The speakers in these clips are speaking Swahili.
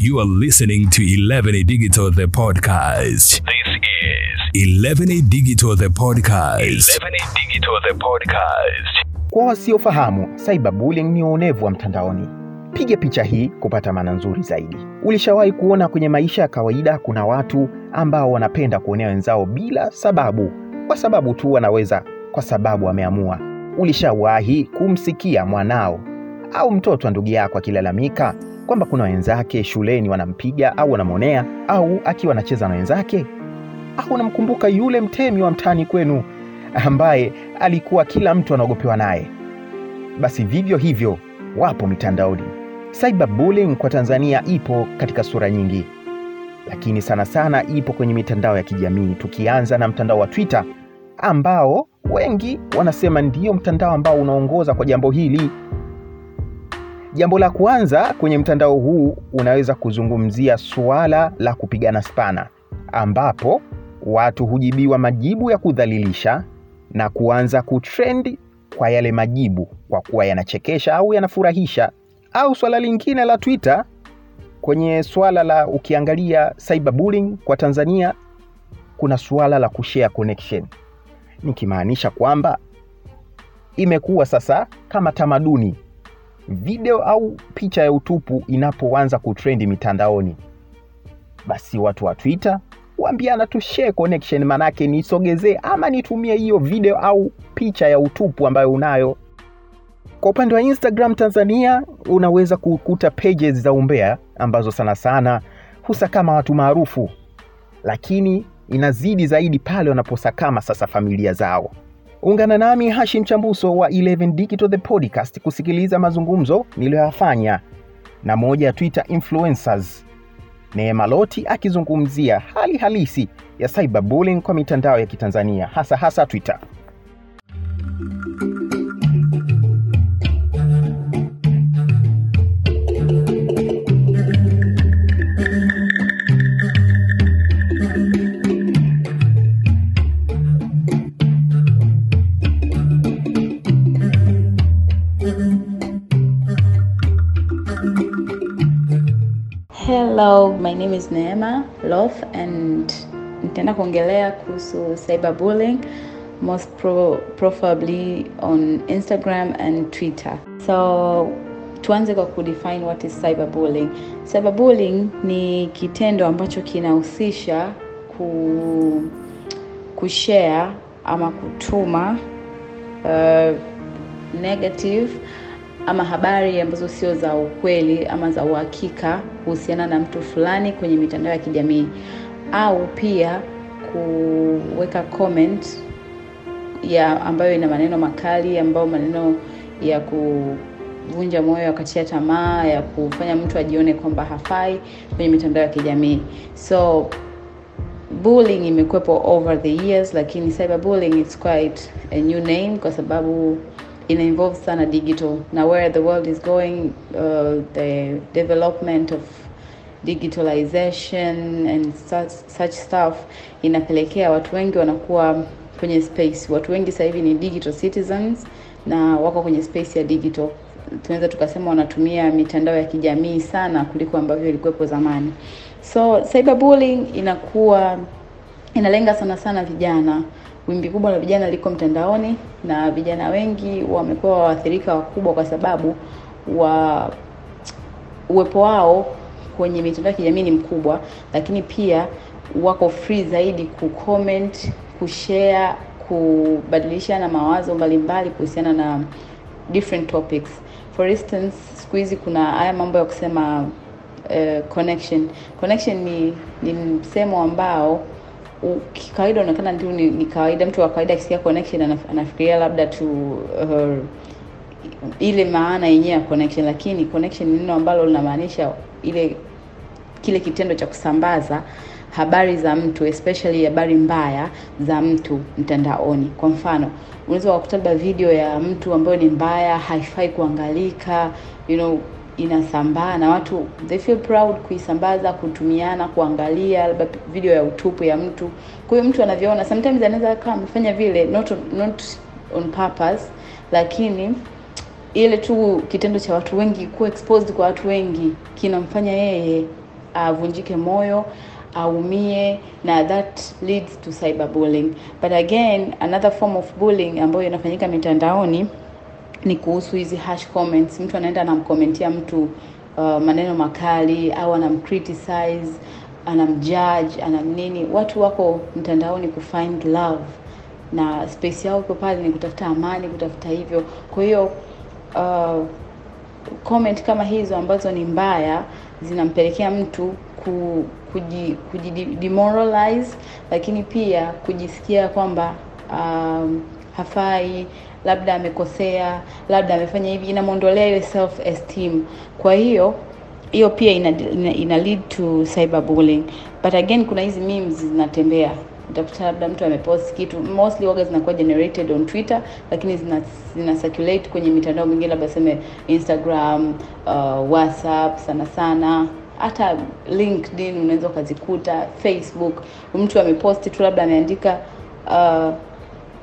You are listening to 11 Digital the podcast. This is 11 Digital the podcast. 11 Digital the podcast. Kwa wasiofahamu, cyberbullying ni uonevu wa mtandaoni. Piga picha hii kupata maana nzuri zaidi. Ulishawahi kuona kwenye maisha ya kawaida kuna watu ambao wanapenda kuonea wenzao bila sababu, kwa sababu tu wanaweza, kwa sababu ameamua. Ulishawahi kumsikia mwanao au mtoto wa ndugu yako akilalamika kwamba kuna wenzake shuleni wanampiga au wanamwonea, au akiwa anacheza na wenzake? Au unamkumbuka yule mtemi wa mtaani kwenu ambaye alikuwa kila mtu anaogopewa naye? Basi vivyo hivyo wapo mitandaoni. Cyberbullying kwa Tanzania ipo katika sura nyingi, lakini sana sana ipo kwenye mitandao ya kijamii, tukianza na mtandao wa Twitter ambao wengi wanasema ndio mtandao ambao unaongoza kwa jambo hili. Jambo la kwanza kwenye mtandao huu unaweza kuzungumzia suala la kupigana spana, ambapo watu hujibiwa majibu ya kudhalilisha na kuanza kutrend kwa yale majibu kwa kuwa yanachekesha au yanafurahisha. Au swala lingine la Twitter kwenye swala la ukiangalia cyberbullying kwa Tanzania, kuna suala la kushare connection, nikimaanisha kwamba imekuwa sasa kama tamaduni video au picha ya utupu inapoanza kutrendi mitandaoni, basi watu wa Twitter waambiana tu share connection, manake nisogezee ama nitumie hiyo video au picha ya utupu ambayo unayo. Kwa upande wa Instagram Tanzania, unaweza kukuta pages za umbea ambazo sana sana husakama watu maarufu, lakini inazidi zaidi pale wanaposakama sasa familia zao. Ungana nami Hashim Chambuso wa 11 Digital the podcast kusikiliza mazungumzo niliyoyafanya na moja ya Twitter influencers Neema Loti akizungumzia hali halisi ya cyberbullying kwa mitandao ya Kitanzania hasa hasa Twitter. Is Neema Loth and nitaenda kuongelea kuhusu cyberbullying most pro probably on Instagram and Twitter. So tuanze kwa kudefine what is cyberbullying. Cyberbullying ni kitendo ambacho kinahusisha ku kushare ama kutuma uh, negative ama habari ambazo sio za ukweli ama za uhakika kuhusiana na mtu fulani kwenye mitandao ya kijamii. Au pia kuweka comment ya ambayo ina maneno makali ambayo maneno ya kuvunja moyo ya kukatia tamaa ya kufanya mtu ajione kwamba hafai kwenye mitandao ya kijamii. So bullying imekuwepo over the years lakini cyberbullying it's quite a new name kwa sababu ina involve sana digital. Na where the world is going uh, the development of digitalization and such, such stuff inapelekea watu wengi wanakuwa kwenye space. Watu wengi sasa hivi ni digital citizens na wako kwenye space ya digital. Tunaweza tukasema wanatumia mitandao ya kijamii sana kuliko ambavyo ilikuwepo zamani. So cyberbullying inakuwa inalenga sana sana vijana wimbi kubwa la vijana liko mtandaoni na vijana wengi wamekuwa waathirika wakubwa kwa sababu wa uwepo wao kwenye mitandao ya kijamii ni mkubwa, lakini pia wako free zaidi kucomment, kushare, kubadilishana mawazo mbalimbali kuhusiana na different topics. For instance, siku hizi kuna haya mambo ya kusema uh, connection. Connection ni ni msemo ambao kawaida unaonekana tu ni, ni kawaida. Mtu wa kawaida akisikia connection anaf, anafikiria labda tu uh, ile maana yenyewe ya connection, lakini connection ni neno ambalo linamaanisha ile kile kitendo cha kusambaza habari za mtu especially habari mbaya za mtu mtandaoni. Kwa mfano, unaweza kukuta video ya mtu ambayo ni mbaya, haifai kuangalika, you know, inasambaa na watu they feel proud kuisambaza, kutumiana, kuangalia labda video ya utupu ya mtu. Kwa hiyo mtu anavyoona, sometimes anaweza kama amefanya vile not on, not on purpose, lakini ile tu kitendo cha watu wengi ku exposed kwa watu wengi kinamfanya yeye avunjike moyo aumie na that leads to cyberbullying but again another form of bullying ambayo inafanyika mitandaoni ni kuhusu hizi harsh comments. Mtu anaenda anamkomentia mtu uh, maneno makali au anamcriticize anamjudge anamnini. watu wako mtandaoni kufind love. Na space yao iko pale ni kutafuta amani kutafuta hivyo. Kwa hiyo uh, comment kama hizo ambazo ni mbaya zinampelekea mtu ku, kuji, kuji demoralize lakini pia kujisikia kwamba um, hafai labda amekosea labda amefanya hivi inamwondolea ile self esteem. Kwa hiyo hiyo pia ina, ina, ina lead to cyberbullying but again kuna hizi memes zinatembea. Utakuta labda mtu amepost kitu mostly waga zinakuwa generated on twitter lakini zina, zina circulate kwenye mitandao mingine labda seme instagram uh, whatsapp sana sana. Hata linkedin unaweza ukazikuta facebook. Mtu ameposti tu labda ameandika uh,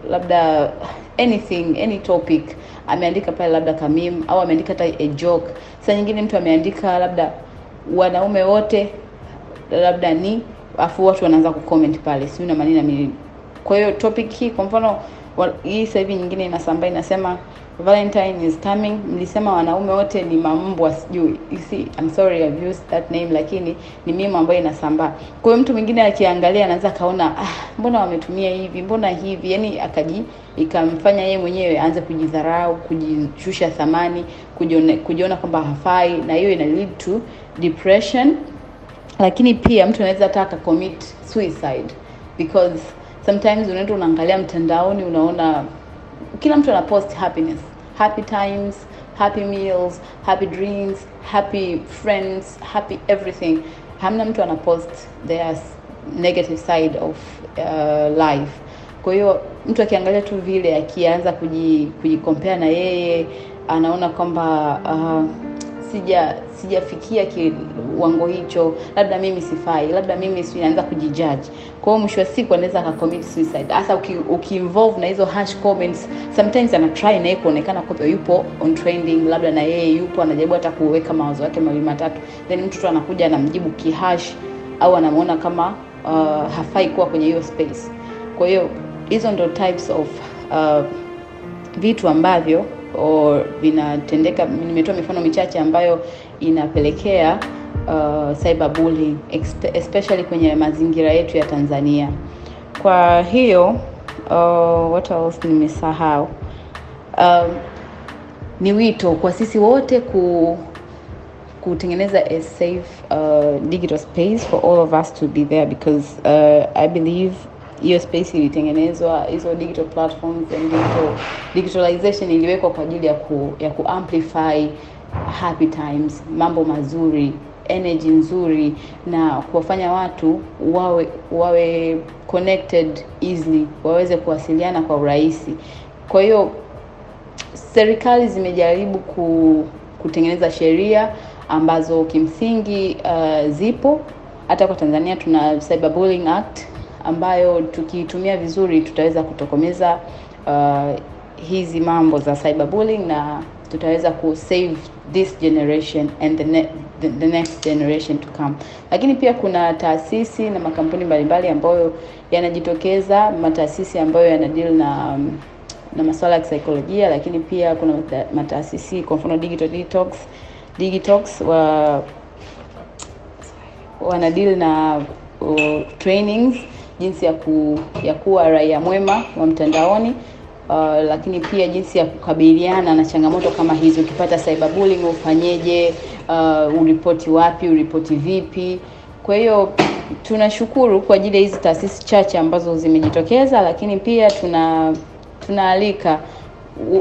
labda anything any topic ameandika pale labda kamim au ameandika hata a joke. Saa nyingine mtu ameandika labda wanaume wote labda ni afu watu wanaanza kucomment pale sijui na manini na kwa hiyo topic hii kwa mfano hii sasa hivi nyingine inasambaa inasema valentine is coming. Mlisema wanaume wote ni mambwa sijui. See i'm sorry i've used that name lakini ni mimo ambayo inasambaa. Kwa hiyo mtu mwingine akiangalia anaweza akaona ah, mbona wametumia hivi? Mbona hivi? Yani akaji ikamfanya yeye mwenyewe aanze kujidharau kujishusha thamani kujiona, kujiona kwamba hafai na hiyo ina lead to depression. Lakini pia mtu anaweza taka commit suicide because sometimes unaenda unaangalia mtandaoni unaona kila mtu anapost happiness. Happy times happy meals happy drinks happy friends happy everything. Hamna mtu anapost their negative side of uh, life. Kwa hiyo mtu akiangalia tu vile akianza kujikompea na yeye anaona kwamba uh, sija sijafikia kiwango hicho labda mimi sifai labda mimi si naanza kujijudge. Kwa hiyo mwisho wa siku anaweza akacommit suicide. Hasa ukiinvolve uki na hizo harsh comments sometimes ana try na kuonekana kwa yupo on trending labda na yeye yupo anajaribu hata kuweka mawazo yake mawili matatu. Then mtu tu anakuja anamjibu kihash au anamuona kama uh, hafai kuwa kwenye hiyo space. Kwa hiyo hizo ndo types of uh, vitu ambavyo vinatendeka nimetoa mifano michache ambayo inapelekea uh, cyberbullying especially kwenye mazingira yetu ya Tanzania. Kwa hiyo uh, what else nimesahau. Um, ni wito kwa sisi wote ku kutengeneza a safe uh, digital space for all of us to be there because uh, I believe hiyo space ilitengenezwa hizo digital platforms and digital, digitalization iliwekwa kwa ajili ya ku, ya ku amplify happy times mambo mazuri energy nzuri na kuwafanya watu wawe wawe connected easily waweze kuwasiliana kwa urahisi. Kwa hiyo serikali zimejaribu ku, kutengeneza sheria ambazo kimsingi uh, zipo. Hata kwa Tanzania tuna Cyberbullying Act ambayo tukiitumia vizuri tutaweza kutokomeza uh, hizi mambo za cyberbullying na tutaweza ku save this generation and the, ne the, next generation to come. Lakini pia kuna taasisi na makampuni mbalimbali ambayo yanajitokeza, mataasisi ambayo yanadeal na um, na masuala ya kisaikolojia, lakini pia kuna mataasisi kwa mfano Digital Detox, Digitox wa wanadeal na uh, trainings jinsi ya ku, ya kuwa raia mwema wa mtandaoni uh, lakini pia jinsi ya kukabiliana na changamoto kama hizi. Ukipata cyberbullying ufanyeje? Uh, uripoti wapi? Uripoti vipi? Kwa hiyo tunashukuru kwa ajili ya hizi taasisi chache ambazo zimejitokeza, lakini pia tuna tunaalika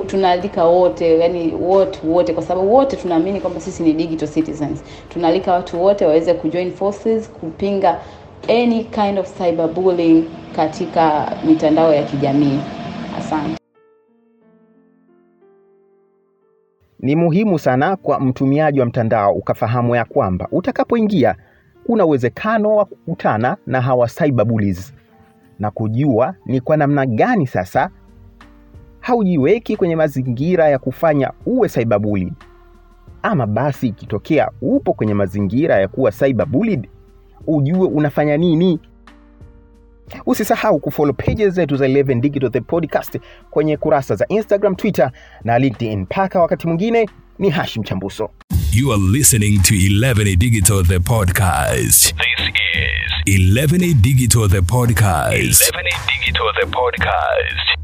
tunaalika wote yani wote wote, kwa sababu wote tunaamini kwamba sisi ni digital citizens. Tunaalika watu wote waweze kujoin forces kupinga any kind of cyberbullying katika mitandao ya kijamii. Asante. Ni muhimu sana kwa mtumiaji wa mtandao ukafahamu ya kwamba utakapoingia kuna uwezekano wa kukutana na hawa cyberbullies na kujua ni kwa namna gani sasa haujiweki kwenye mazingira ya kufanya uwe cyberbully. ama basi ikitokea upo kwenye mazingira ya kuwa cyber ujue unafanya nini. Usisahau kufollow pages zetu za 11 Digital the podcast kwenye kurasa za Instagram, Twitter na LinkedIn. Mpaka wakati mwingine, ni Hashim Chambuso. You are listening to 11 Digital the podcast. This is 11 Digital the podcast. 11 Digital the podcast.